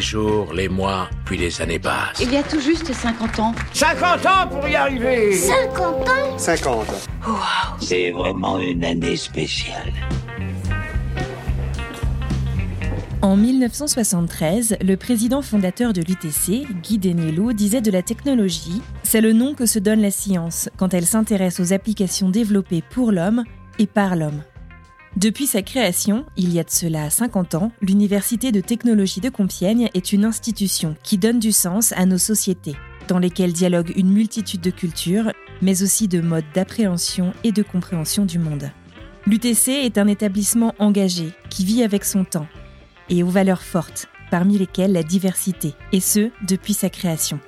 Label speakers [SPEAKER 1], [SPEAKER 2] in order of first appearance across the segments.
[SPEAKER 1] les jours, les mois, puis les années passent.
[SPEAKER 2] Il y a tout juste 50 ans.
[SPEAKER 3] 50 ans pour y arriver
[SPEAKER 4] 50 ans?
[SPEAKER 5] 50.
[SPEAKER 2] Wow.
[SPEAKER 6] C'est vraiment une année spéciale.
[SPEAKER 7] En 1973, le président fondateur de l'UTC, Guy Denielou, disait de la technologie C'est le nom que se donne la science quand elle s'intéresse aux applications développées pour l'homme et par l'homme. Depuis sa création, il y a de cela 50 ans, l'Université de technologie de Compiègne est une institution qui donne du sens à nos sociétés, dans lesquelles dialoguent une multitude de cultures, mais aussi de modes d'appréhension et de compréhension du monde. L'UTC est un établissement engagé qui vit avec son temps et aux valeurs fortes, parmi lesquelles la diversité, et ce, depuis sa création.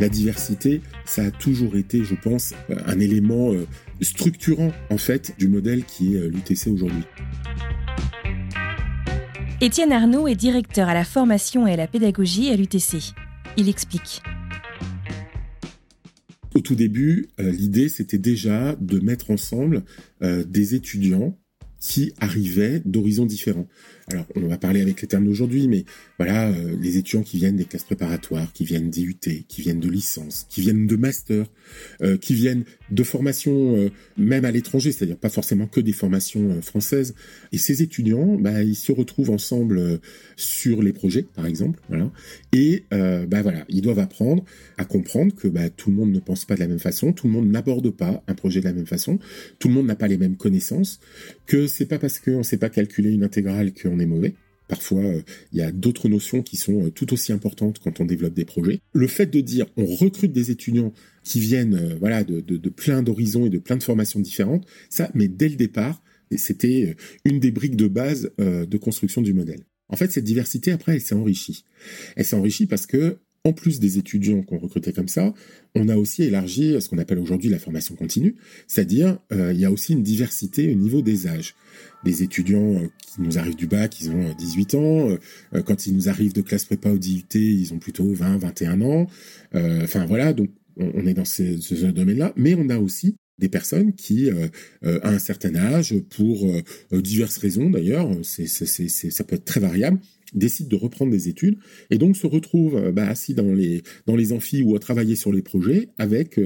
[SPEAKER 8] La diversité, ça a toujours été, je pense, un élément euh, structurant en fait du modèle qui est euh, l'UTC aujourd'hui.
[SPEAKER 7] Étienne Arnaud est directeur à la formation et à la pédagogie à l'UTC. Il explique.
[SPEAKER 8] Au tout début, euh, l'idée, c'était déjà de mettre ensemble euh, des étudiants qui arrivaient d'horizons différents. Alors, on va parler avec les termes d'aujourd'hui, mais voilà, euh, les étudiants qui viennent des classes préparatoires, qui viennent des UT, qui viennent de licence, qui viennent de master, euh, qui viennent de formations euh, même à l'étranger, c'est-à-dire pas forcément que des formations euh, françaises. Et ces étudiants, bah, ils se retrouvent ensemble euh, sur les projets, par exemple, voilà. Et bah voilà, ils doivent apprendre à comprendre que bah, tout le monde ne pense pas de la même façon, tout le monde n'aborde pas un projet de la même façon, tout le monde n'a pas les mêmes connaissances, que c'est pas parce qu'on ne sait pas calculer une intégrale qu'on est mauvais. Parfois, il euh, y a d'autres notions qui sont euh, tout aussi importantes quand on développe des projets. Le fait de dire on recrute des étudiants qui viennent euh, voilà de, de plein d'horizons et de plein de formations différentes, ça, mais dès le départ, c'était une des briques de base de construction du modèle. En fait, cette diversité, après, elle s'est enrichie. Elle s'est enrichie parce que en plus des étudiants qu'on recrutait comme ça, on a aussi élargi ce qu'on appelle aujourd'hui la formation continue, c'est-à-dire euh, il y a aussi une diversité au niveau des âges. Des étudiants euh, qui nous arrivent du bac, ils ont 18 euh, ans, euh, quand ils nous arrivent de classe prépa ou d'IUT, ils ont plutôt 20, 21 ans. Euh, enfin voilà, donc on, est dans ce, domaine-là, mais on a aussi des personnes qui, euh, euh, à un certain âge, pour euh, diverses raisons d'ailleurs, ça peut être très variable, décident de reprendre des études et donc se retrouvent bah, assis dans les dans les amphis ou à travailler sur les projets avec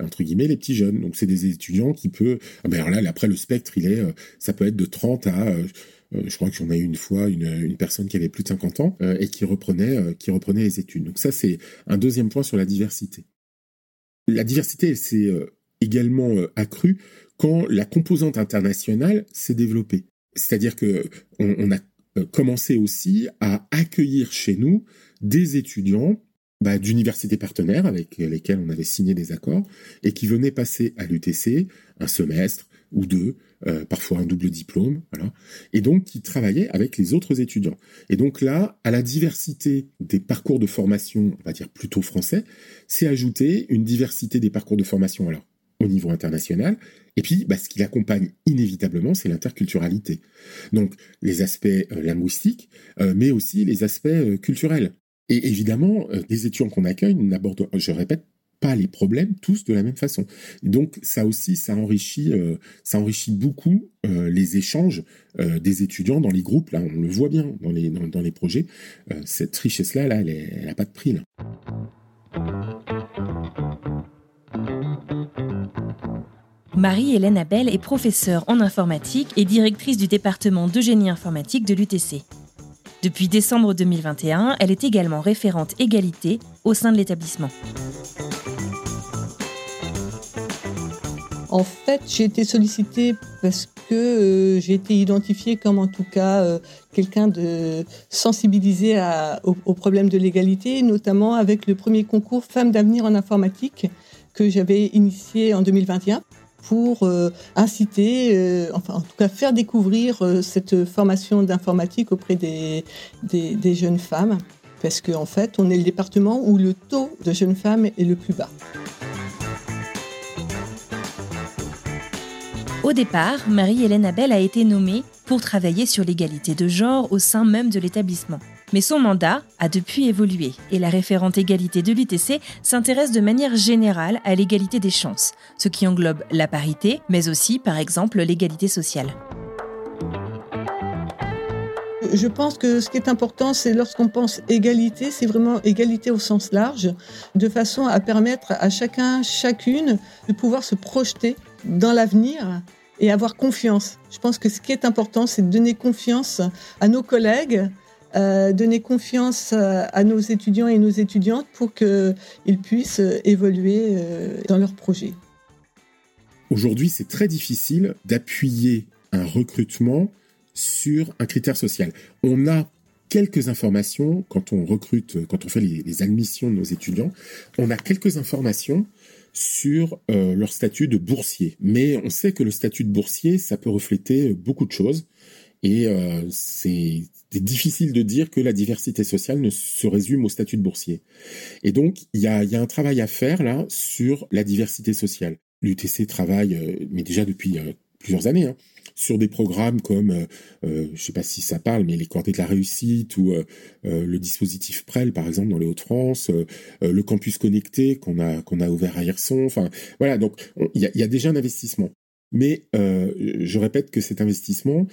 [SPEAKER 8] entre guillemets les petits jeunes. Donc c'est des étudiants qui peuvent. Ah alors là après le spectre il est ça peut être de 30 à je crois que j'en ai eu une fois une, une, personne qui avait plus de 50 ans et qui reprenait qui reprenait les études. Donc ça c'est un deuxième point sur la diversité. La diversité c'est également euh, accru quand la composante internationale s'est développée. C'est-à-dire que on, on, a euh, commencé aussi à accueillir chez nous des étudiants bah, d'universités partenaires avec lesquels on avait signé des accords et qui venaient passer à l'UTC un semestre ou deux, euh, parfois un double diplôme, voilà, et donc qui travaillaient avec les autres étudiants. Et donc là, à la diversité des parcours de formation, on va dire plutôt français, s'est ajoutée une diversité des parcours de formation alors au niveau international. Et puis, bah, ce qui l'accompagne inévitablement, c'est l'interculturalité. Donc, les aspects euh, linguistiques, euh, mais aussi les aspects euh, culturels. Et évidemment, les étudiants qu'on accueille n'abordent, je répète, pas les problèmes tous de la même façon. Donc, ça aussi, ça enrichit, ça enrichit beaucoup les échanges des étudiants dans les groupes. Là, on le voit bien dans les, dans les projets. cette richesse-là, là, elle n'a pas de prix. Là.
[SPEAKER 7] Marie-Hélène Abel est professeure en informatique et directrice du département de génie informatique de l'UTC. Depuis décembre 2021, elle est également référente égalité au sein de l'établissement.
[SPEAKER 9] En fait, j'ai été sollicitée parce que euh, j'ai été identifiée comme en tout cas euh, quelqu'un de sensibilisé à, au, au, problème de l'égalité, notamment avec le premier concours Femmes d'avenir en informatique que j'avais initié en 2021 pour euh, inciter, euh, enfin en tout cas faire découvrir euh, cette formation d'informatique auprès des, jeunes femmes, parce qu'en en fait on est le département où le taux de jeunes femmes est le plus bas.
[SPEAKER 7] Au départ, Marie-Hélène Abel a été nommée pour travailler sur l'égalité de genre au sein même de l'établissement. Mais son mandat a depuis évolué et la référente égalité de l'UTC s'intéresse de manière générale à l'égalité des chances, ce qui englobe la parité, mais aussi par exemple l'égalité sociale.
[SPEAKER 9] Je pense que ce qui est important, c'est lorsqu'on pense égalité, c'est vraiment égalité au sens large, de façon à permettre à chacun, chacune, de pouvoir se projeter dans l'avenir et avoir confiance. Je pense que ce qui est important, c'est de donner confiance à nos collègues, euh, donner confiance à nos étudiants et nos étudiantes pour qu'ils puissent évoluer euh, dans leurs projets.
[SPEAKER 8] Aujourd'hui, c'est très difficile d'appuyer un recrutement sur un critère social. On a quelques informations quand on recrute, quand on fait les, admissions de nos étudiants, on a quelques informations sur euh, leur statut de boursier. Mais on sait que le statut de boursier, ça peut refléter beaucoup de choses. Et euh, c'est difficile de dire que la diversité sociale ne se résume au statut de boursier. Et donc, il y a, y a, un travail à faire là sur la diversité sociale. L'UTC travaille, euh, mais déjà depuis plusieurs années, hein, sur des programmes comme, euh, euh, je sais pas si ça parle, mais les cordées de la réussite ou euh, euh, le dispositif PREL, par exemple, dans les Hauts-de-France, le campus connecté qu'on a, qu'on a ouvert à Hirson. Enfin, voilà, donc il y a, y a, déjà un investissement. Mais je répète que cet investissement,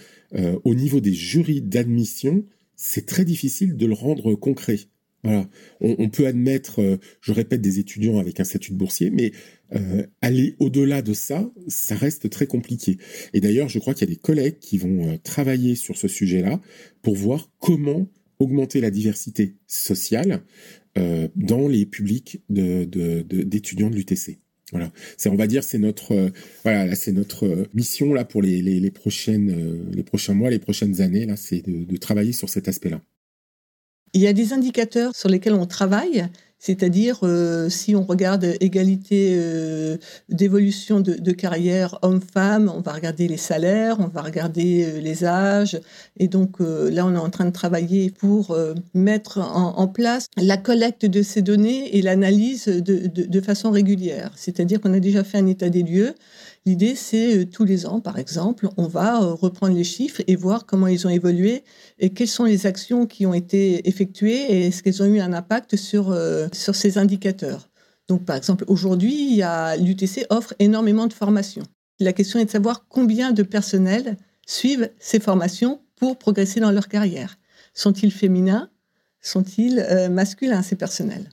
[SPEAKER 8] au niveau des jurys d'admission, c'est très difficile de le rendre concret. Voilà. On, peut admettre, je répète, des étudiants avec un statut de boursier, mais euh, aller au-delà de ça, ça reste très compliqué. Et d'ailleurs, je crois qu'il y a des collègues qui vont euh, travailler sur ce sujet-là pour voir comment augmenter la diversité sociale euh, dans les publics d'étudiants de, l'UTC. Voilà, c'est on va dire c'est notre voilà c'est notre mission là pour les, les, prochaines les prochains mois, les prochaines années là, c'est de, de travailler sur cet aspect-là.
[SPEAKER 9] Il y a des indicateurs sur lesquels on travaille c'est-à-dire, euh, si on regarde égalité euh, d'évolution de, carrière homme-femme, on va regarder les salaires, on va regarder euh, les âges. Et donc là, on est en train de travailler pour mettre en, place la collecte de ces données et l'analyse de, de façon régulière. C'est-à-dire qu'on a déjà fait un état des lieux L'idée, c'est euh, tous les ans, par exemple, on va euh, reprendre les chiffres et voir comment ils ont évolué et quelles sont les actions qui ont été effectuées et est-ce qu'elles ont eu un impact sur, euh, sur ces indicateurs. Donc, par exemple, aujourd'hui, l'UTC offre énormément de formations. La question est de savoir combien de personnels suivent ces formations pour progresser dans leur carrière. Sont-ils féminins? Sont-ils masculins, ces personnels?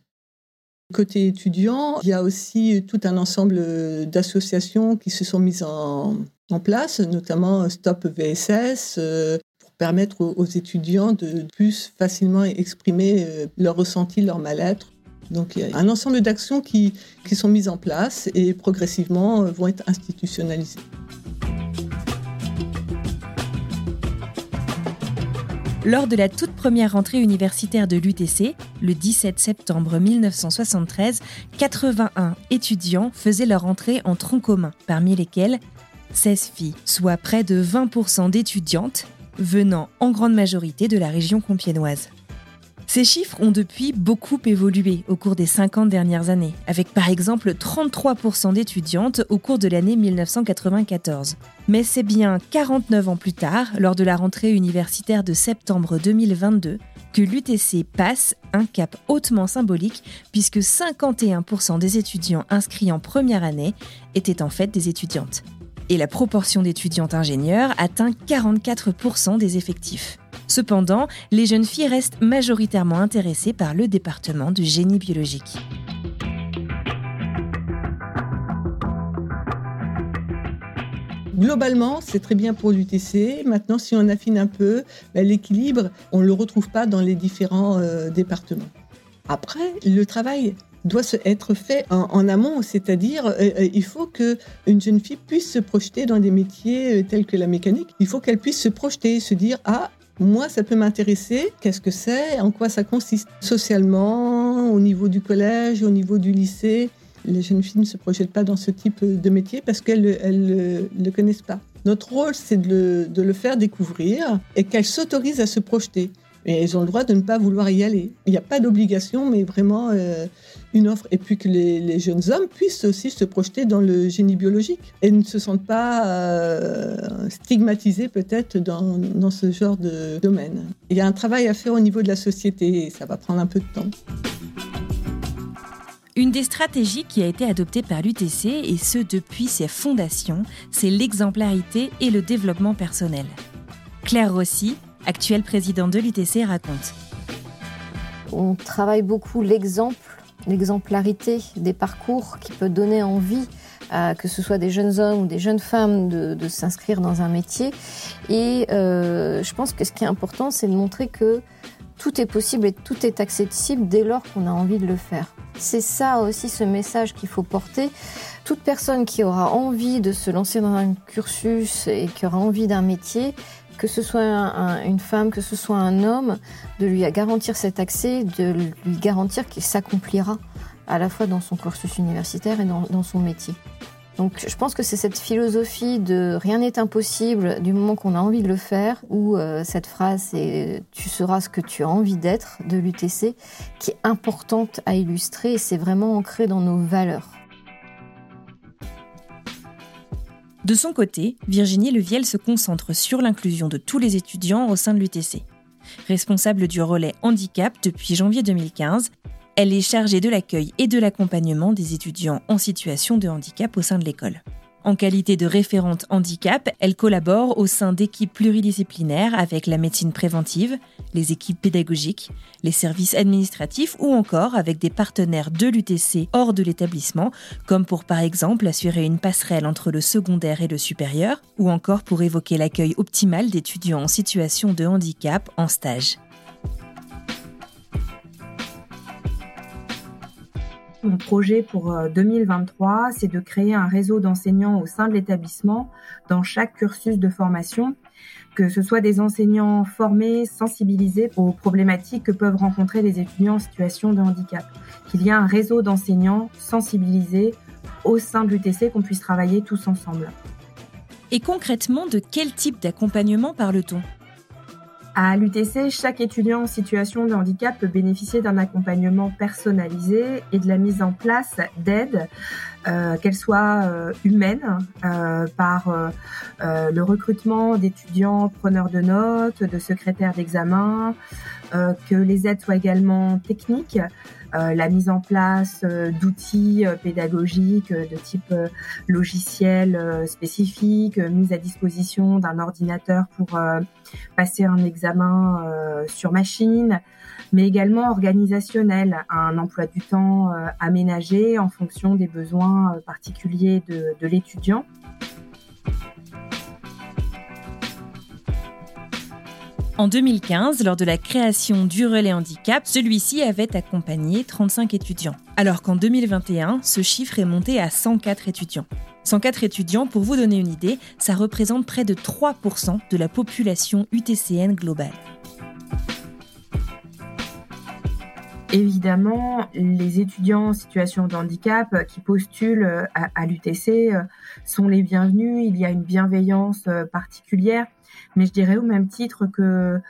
[SPEAKER 9] Côté étudiant, il y a aussi tout un ensemble d'associations qui se sont mises en, place, notamment Stop VSS, euh, pour permettre aux, étudiants de plus facilement exprimer euh, leur ressenti, leur mal-être. Donc il y a un ensemble d'actions qui, qui sont mises en place et progressivement euh, vont être institutionnalisées.
[SPEAKER 7] Lors de la toute première rentrée universitaire de l'UTC, le 17 septembre 1973, 81 étudiants faisaient leur entrée en tronc commun, parmi lesquels 16 filles, soit près de 20% d'étudiantes venant en grande majorité de la région compiénoise. Ces chiffres ont depuis beaucoup évolué au cours des 50 dernières années, avec par exemple 33% d'étudiantes au cours de l'année 1994. Mais c'est bien 49 ans plus tard, lors de la rentrée universitaire de septembre 2022, que l'UTC passe un cap hautement symbolique puisque 51% des étudiants inscrits en première année étaient en fait des étudiantes. Et la proportion d'étudiantes ingénieurs atteint 44% des effectifs. Cependant, les jeunes filles restent majoritairement intéressées par le département du génie biologique.
[SPEAKER 9] Globalement, c'est très bien pour l'UTC. Maintenant, si on affine un peu, ben, l'équilibre, on ne le retrouve pas dans les différents euh, départements. Après, le travail doit être fait en, amont, c'est-à-dire euh, euh, il faut que une jeune fille puisse se projeter dans des métiers tels que la mécanique. Il faut qu'elle puisse se projeter, se dire ah moi, ça peut m'intéresser. Qu'est-ce que c'est En quoi ça consiste Socialement, au niveau du collège, au niveau du lycée, les jeunes filles ne se projettent pas dans ce type de métier parce qu'elles ne le connaissent pas. Notre rôle, c'est de, le, faire découvrir et qu'elles s'autorisent à se projeter. Et elles ont le droit de ne pas vouloir y aller. Il n'y a pas d'obligation, mais vraiment euh, une offre. Et puis que les, jeunes hommes puissent aussi se projeter dans le génie biologique et ne se sentent pas euh, stigmatisés peut-être dans, dans ce genre de domaine. Il y a un travail à faire au niveau de la société et ça va prendre un peu de temps.
[SPEAKER 7] Une des stratégies qui a été adoptée par l'UTC, et ce depuis ses fondations, c'est l'exemplarité et le développement personnel. Claire Rossi, actuelle présidente de l'UTC, raconte.
[SPEAKER 2] On travaille beaucoup l'exemple, l'exemplarité des parcours qui peut donner envie à que ce soit des jeunes hommes ou des jeunes femmes de, s'inscrire dans un métier. Et euh, je pense que ce qui est important, c'est de montrer que tout est possible et tout est accessible dès lors qu'on a envie de le faire. C'est ça aussi ce message qu'il faut porter. Toute personne qui aura envie de se lancer dans un cursus et qui aura envie d'un métier, que ce soit une femme, que ce soit un homme, de lui garantir cet accès, de lui garantir qu'il s'accomplira à la fois dans son cursus universitaire et dans son métier. Donc je pense que c'est cette philosophie de rien n'est impossible du moment qu'on a envie de le faire, ou euh, cette phrase c'est tu seras ce que tu as envie d'être de l'UTC, qui est importante à illustrer et c'est vraiment ancré dans nos valeurs.
[SPEAKER 7] De son côté, Virginie Leviel se concentre sur l'inclusion de tous les étudiants au sein de l'UTC. Responsable du relais handicap depuis janvier 2015, elle est chargée de l'accueil et de l'accompagnement des étudiants en situation de handicap au sein de l'école. En qualité de référente handicap, elle collabore au sein d'équipes pluridisciplinaires avec la médecine préventive, les équipes pédagogiques, les services administratifs ou encore avec des partenaires de l'UTC hors de l'établissement, comme pour par exemple assurer une passerelle entre le secondaire et le supérieur, ou encore pour évoquer l'accueil optimal d'étudiants en situation de handicap en stage.
[SPEAKER 4] Mon projet pour 2023, euh, c'est de créer un réseau d'enseignants au sein de l'établissement dans chaque cursus de formation, que ce soit des enseignants formés, sensibilisés aux problématiques que peuvent rencontrer les étudiants en situation de handicap. Qu'il y ait un réseau d'enseignants sensibilisés au sein de l'UTC, qu'on puisse travailler tous ensemble.
[SPEAKER 7] Et concrètement, de quel type d'accompagnement parle-t-on?
[SPEAKER 4] À l'UTC, chaque étudiant en situation de handicap peut bénéficier d'un accompagnement personnalisé et de la mise en place d'aides, euh, qu'elles soient euh, humaines, euh, par euh, le recrutement d'étudiants preneurs de notes, de secrétaires d'examen, que les aides soient également techniques, euh, la mise en place euh, d'outils euh, pédagogiques de type logiciel spécifique, mise à disposition d'un ordinateur pour passer un examen sur machine, mais également organisationnel, un emploi du temps aménagé en fonction des besoins particuliers de l'étudiant.
[SPEAKER 7] En 2015, lors de la création du relais handicap, celui-ci avait accompagné 35 étudiants. Alors qu'en 2021, ce chiffre est monté à 104 étudiants. 104 étudiants, pour vous donner une idée, ça représente près de 3% de la population UTCN globale.
[SPEAKER 4] Évidemment, les étudiants en situation de handicap qui postulent à, l'UTC euh, sont les bienvenus. Il y a une bienveillance euh, particulière mais je dirais au même titre que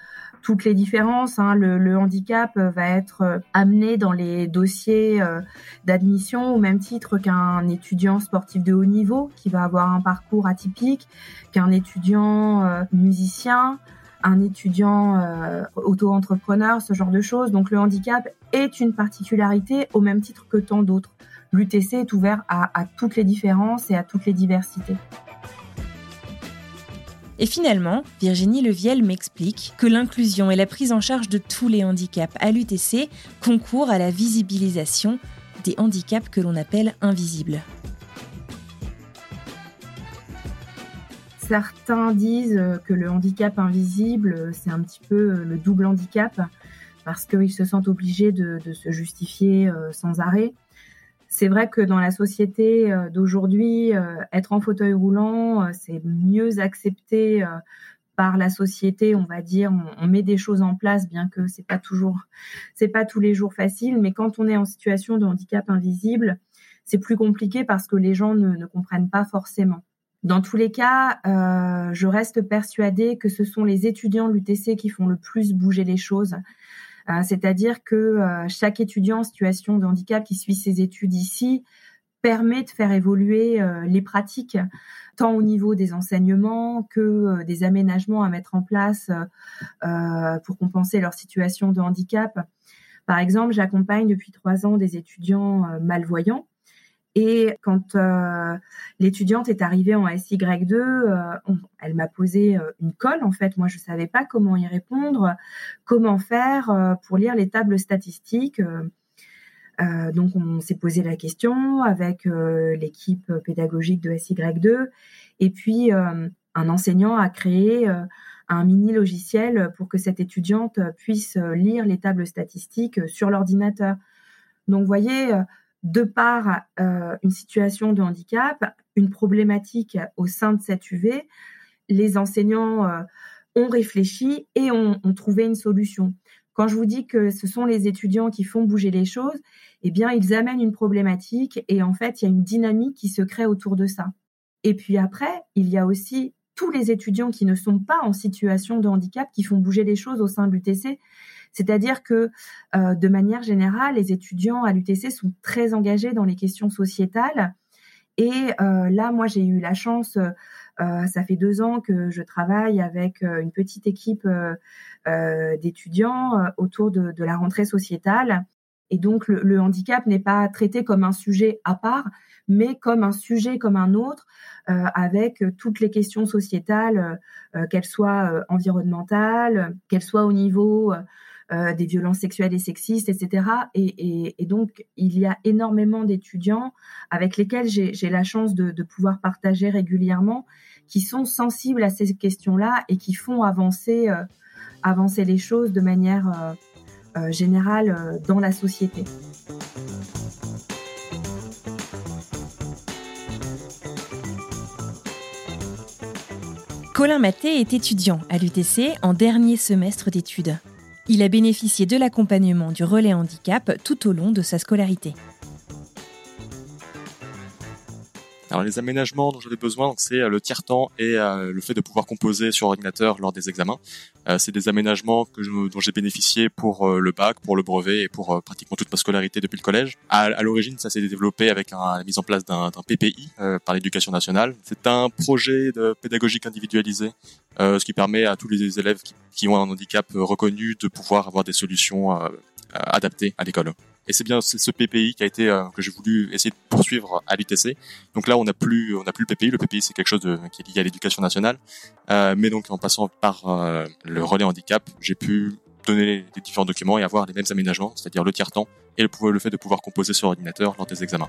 [SPEAKER 4] toutes les différences. Hein, le, handicap va être amené dans les dossiers euh, d'admission au même titre qu'un étudiant sportif de haut niveau qui va avoir un parcours atypique, qu'un étudiant euh, musicien, un étudiant euh, auto-entrepreneur, ce genre de choses. Donc le handicap est une particularité au même titre que tant d'autres. L'UTC est ouvert à toutes les différences et à toutes les diversités.
[SPEAKER 7] Et finalement, Virginie Leviel m'explique que l'inclusion et la prise en charge de tous les handicaps à l'UTC concourent à la visibilisation des handicaps que l'on appelle invisibles.
[SPEAKER 4] Certains disent que le handicap invisible, c'est un petit peu le double handicap parce qu'ils se sentent obligés de, se justifier euh, sans arrêt. C'est vrai que dans la société euh, d'aujourd'hui, euh, être en fauteuil roulant, euh, c'est mieux accepté par la société, on va dire, on, met des choses en place, bien que c'est pas toujours, c'est pas tous les jours facile. Mais quand on est en situation de handicap invisible, c'est plus compliqué parce que les gens ne, comprennent pas forcément. Dans tous les cas, je reste persuadée que ce sont les étudiants de l'UTC qui font le plus bouger les choses. Euh, c'est-à-dire que euh, chaque étudiant en situation de handicap qui suit ses études ici permet de faire évoluer les pratiques, tant au niveau des enseignements que des aménagements à mettre en place pour compenser leur situation de handicap. Par exemple, j'accompagne depuis trois ans des étudiants malvoyants et quand euh, l'étudiante est arrivée en SY2, euh, elle m'a posé euh, une colle. En fait, moi, je savais pas comment y répondre, comment faire pour lire les tables statistiques. donc, on s'est posé la question avec l'équipe pédagogique de SY2. Et puis, un enseignant a créé un mini logiciel pour que cette étudiante puisse lire les tables statistiques sur l'ordinateur. Donc, vous voyez, de par euh, une situation de handicap, une problématique au sein de cette UV, les enseignants euh, ont réfléchi et ont, trouvé une solution. Quand je vous dis que ce sont les étudiants qui font bouger les choses, eh bien, ils amènent une problématique et en fait, il y a une dynamique qui se crée autour de ça. Et puis après, il y a aussi tous les étudiants qui ne sont pas en situation de handicap qui font bouger les choses au sein de l'UTC. C'est-à-dire que euh, de manière générale, les étudiants à l'UTC sont très engagés dans les questions sociétales. Et euh, là, moi, j'ai eu la chance, euh, ça fait deux ans que je travaille avec une petite équipe d'étudiants autour de, la rentrée sociétale. Et donc, le, handicap n'est pas traité comme un sujet à part, mais comme un sujet comme un autre, avec toutes les questions sociétales, qu'elles soient environnementales, qu'elles soient au niveau euh, des violences sexuelles et sexistes, etc. Et, donc, il y a énormément d'étudiants avec lesquels j'ai la chance de, pouvoir partager régulièrement, qui sont sensibles à ces questions-là et qui font avancer, euh, avancer les choses de manière euh, générale dans la société.
[SPEAKER 7] Colin Maté est étudiant à l'UTC en dernier semestre d'études. Il a bénéficié de l'accompagnement du relais handicap tout au long de sa scolarité.
[SPEAKER 5] Alors les aménagements dont j'avais besoin, c'est euh, le tiers-temps et euh, le fait de pouvoir composer sur ordinateur lors des examens. Euh, c'est des aménagements dont j'ai bénéficié pour le bac, pour le brevet et pour pratiquement toute ma scolarité depuis le collège. À, l'origine, ça s'est développé avec la mise en place d'un PPI par l'éducation nationale. C'est un projet de pédagogique individualisé, ce qui permet à tous les élèves qui, ont un handicap reconnu de pouvoir avoir des solutions adaptées à l'école. Et c'est bien ce PPI qui a été euh, que j'ai voulu essayer de poursuivre à l'UTC. Donc là, on n'a plus on n'a plus le PPI. Le PPI, c'est quelque chose de, qui est lié à l'éducation nationale. Euh, mais donc en passant par euh, le relais handicap, j'ai pu donner les différents documents et avoir les mêmes aménagements, c'est-à-dire le tiers-temps et le, le fait de pouvoir composer sur ordinateur lors des examens.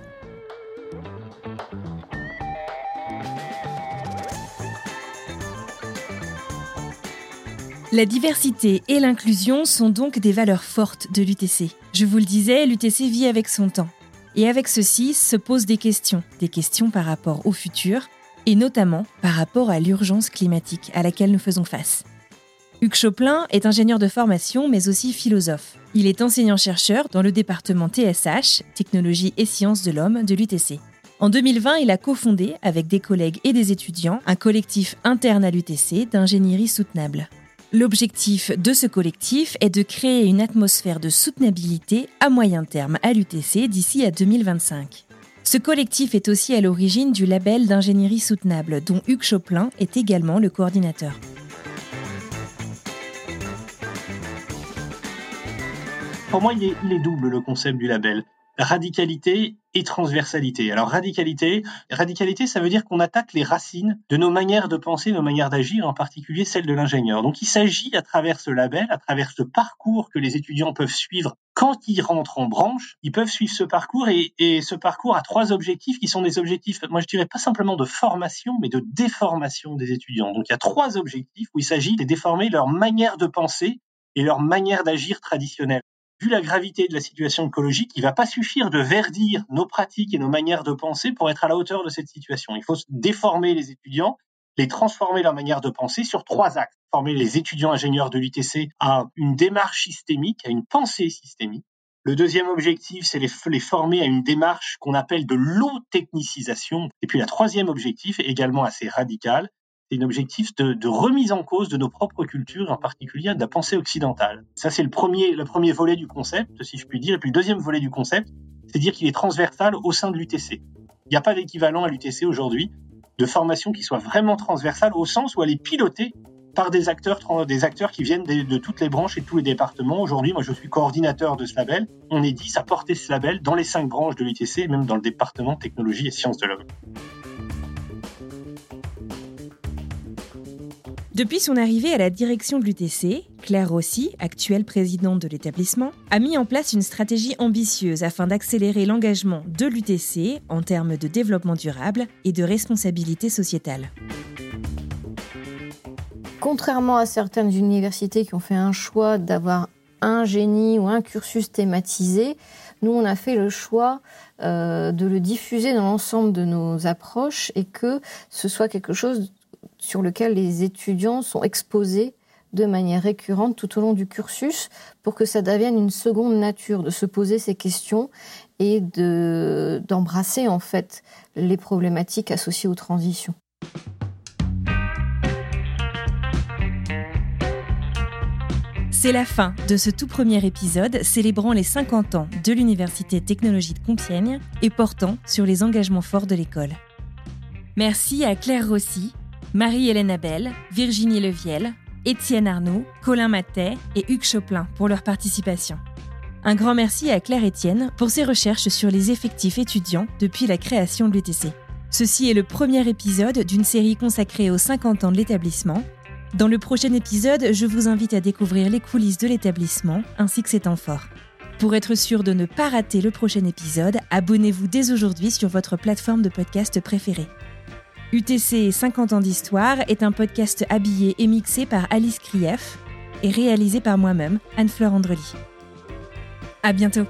[SPEAKER 7] La diversité et l'inclusion sont donc des valeurs fortes de l'UTC. Je vous le disais, l'UTC vit avec son temps. Et avec ceci se posent des questions, des questions par rapport au futur, et notamment par rapport à l'urgence climatique à laquelle nous faisons face. Hugues Choplin est ingénieur de formation mais aussi philosophe. Il est enseignant-chercheur dans le département TSH, Technologie et Sciences de l'Homme de l'UTC. En 2020, il a cofondé, avec des collègues et des étudiants, un collectif interne à l'UTC d'ingénierie soutenable. L'objectif de ce collectif est de créer une atmosphère de soutenabilité à moyen terme à l'UTC d'ici à 2025. Ce collectif est aussi à l'origine du label d'ingénierie soutenable dont Hugues Choplin est également le coordinateur.
[SPEAKER 10] Pour moi, il est, il est double le concept du label radicalité et transversalité. Alors radicalité, radicalité, ça veut dire qu'on attaque les racines de nos manières de penser, nos manières d'agir, en particulier celles de l'ingénieur. Donc il s'agit à travers ce label, à travers ce parcours que les étudiants peuvent suivre quand ils rentrent en branche, ils peuvent suivre ce parcours et, et ce parcours a trois objectifs qui sont des objectifs, moi je dirais pas simplement de formation, mais de déformation des étudiants. Donc il y a trois objectifs où il s'agit de déformer leur manière de penser et leur manière d'agir traditionnelle vu la gravité de la situation écologique, il va pas suffire de verdir nos pratiques et nos manières de penser pour être à la hauteur de cette situation. Il faut déformer les étudiants, les transformer leur manière de penser sur trois axes. Former les étudiants ingénieurs de l'UTC à une démarche systémique, à une pensée systémique. Le deuxième objectif, c'est les, les former à une démarche qu'on appelle de l'eau-technicisation. Et puis la troisième objectif, également assez radical, un objectif de, remise en cause de nos propres cultures, en particulier de la pensée occidentale. Ça, c'est le premier, le premier volet du concept, si je puis dire. Et puis le deuxième volet du concept, c'est dire qu'il est transversal au sein de l'UTC. Il n'y a pas d'équivalent à l'UTC aujourd'hui de formation qui soit vraiment transversale au sens où elle est pilotée par des acteurs, des acteurs qui viennent de, toutes les branches et tous les départements. Aujourd'hui, moi, je suis coordinateur de ce label. On est 10 à porter ce label dans les cinq branches de l'UTC, même dans le département technologie et sciences de l'homme.
[SPEAKER 7] Depuis son arrivée à la direction de l'UTC, Claire Rossi, actuelle présidente de l'établissement, a mis en place une stratégie ambitieuse afin d'accélérer l'engagement de l'UTC en termes de développement durable et de responsabilité sociétale.
[SPEAKER 2] Contrairement à certaines universités qui ont fait un choix d'avoir un génie ou un cursus thématisé, nous on a fait le choix euh, de le diffuser dans l'ensemble de nos approches et que ce soit quelque chose sur lequel les étudiants sont exposés de manière récurrente tout au long du cursus pour que ça devienne une seconde nature de se poser ces questions et de d'embrasser en fait les problématiques associées aux transitions.
[SPEAKER 7] C'est la fin de ce tout premier épisode célébrant les 50 ans de l'Université Technologie de Compiègne et portant sur les engagements forts de l'école. Merci à Claire Rossi, Marie-Hélène Abel, Virginie Leviel, Étienne Arnaud, Colin Matet et Hugues Choplin pour leur participation. Un grand merci à Claire Étienne pour ses recherches sur les effectifs étudiants depuis la création de l'UTC. Ceci est le premier épisode d'une série consacrée aux 50 ans de l'établissement. Dans le prochain épisode, je vous invite à découvrir les coulisses de l'établissement ainsi que ses temps forts. Pour être sûr de ne pas rater le prochain épisode, abonnez-vous dès aujourd'hui sur votre plateforme de podcast préférée. UTC 50 ans d'histoire est un podcast habillé et mixé par Alice Krief et réalisé par moi-même, Anne-Fleur Andrely. À bientôt!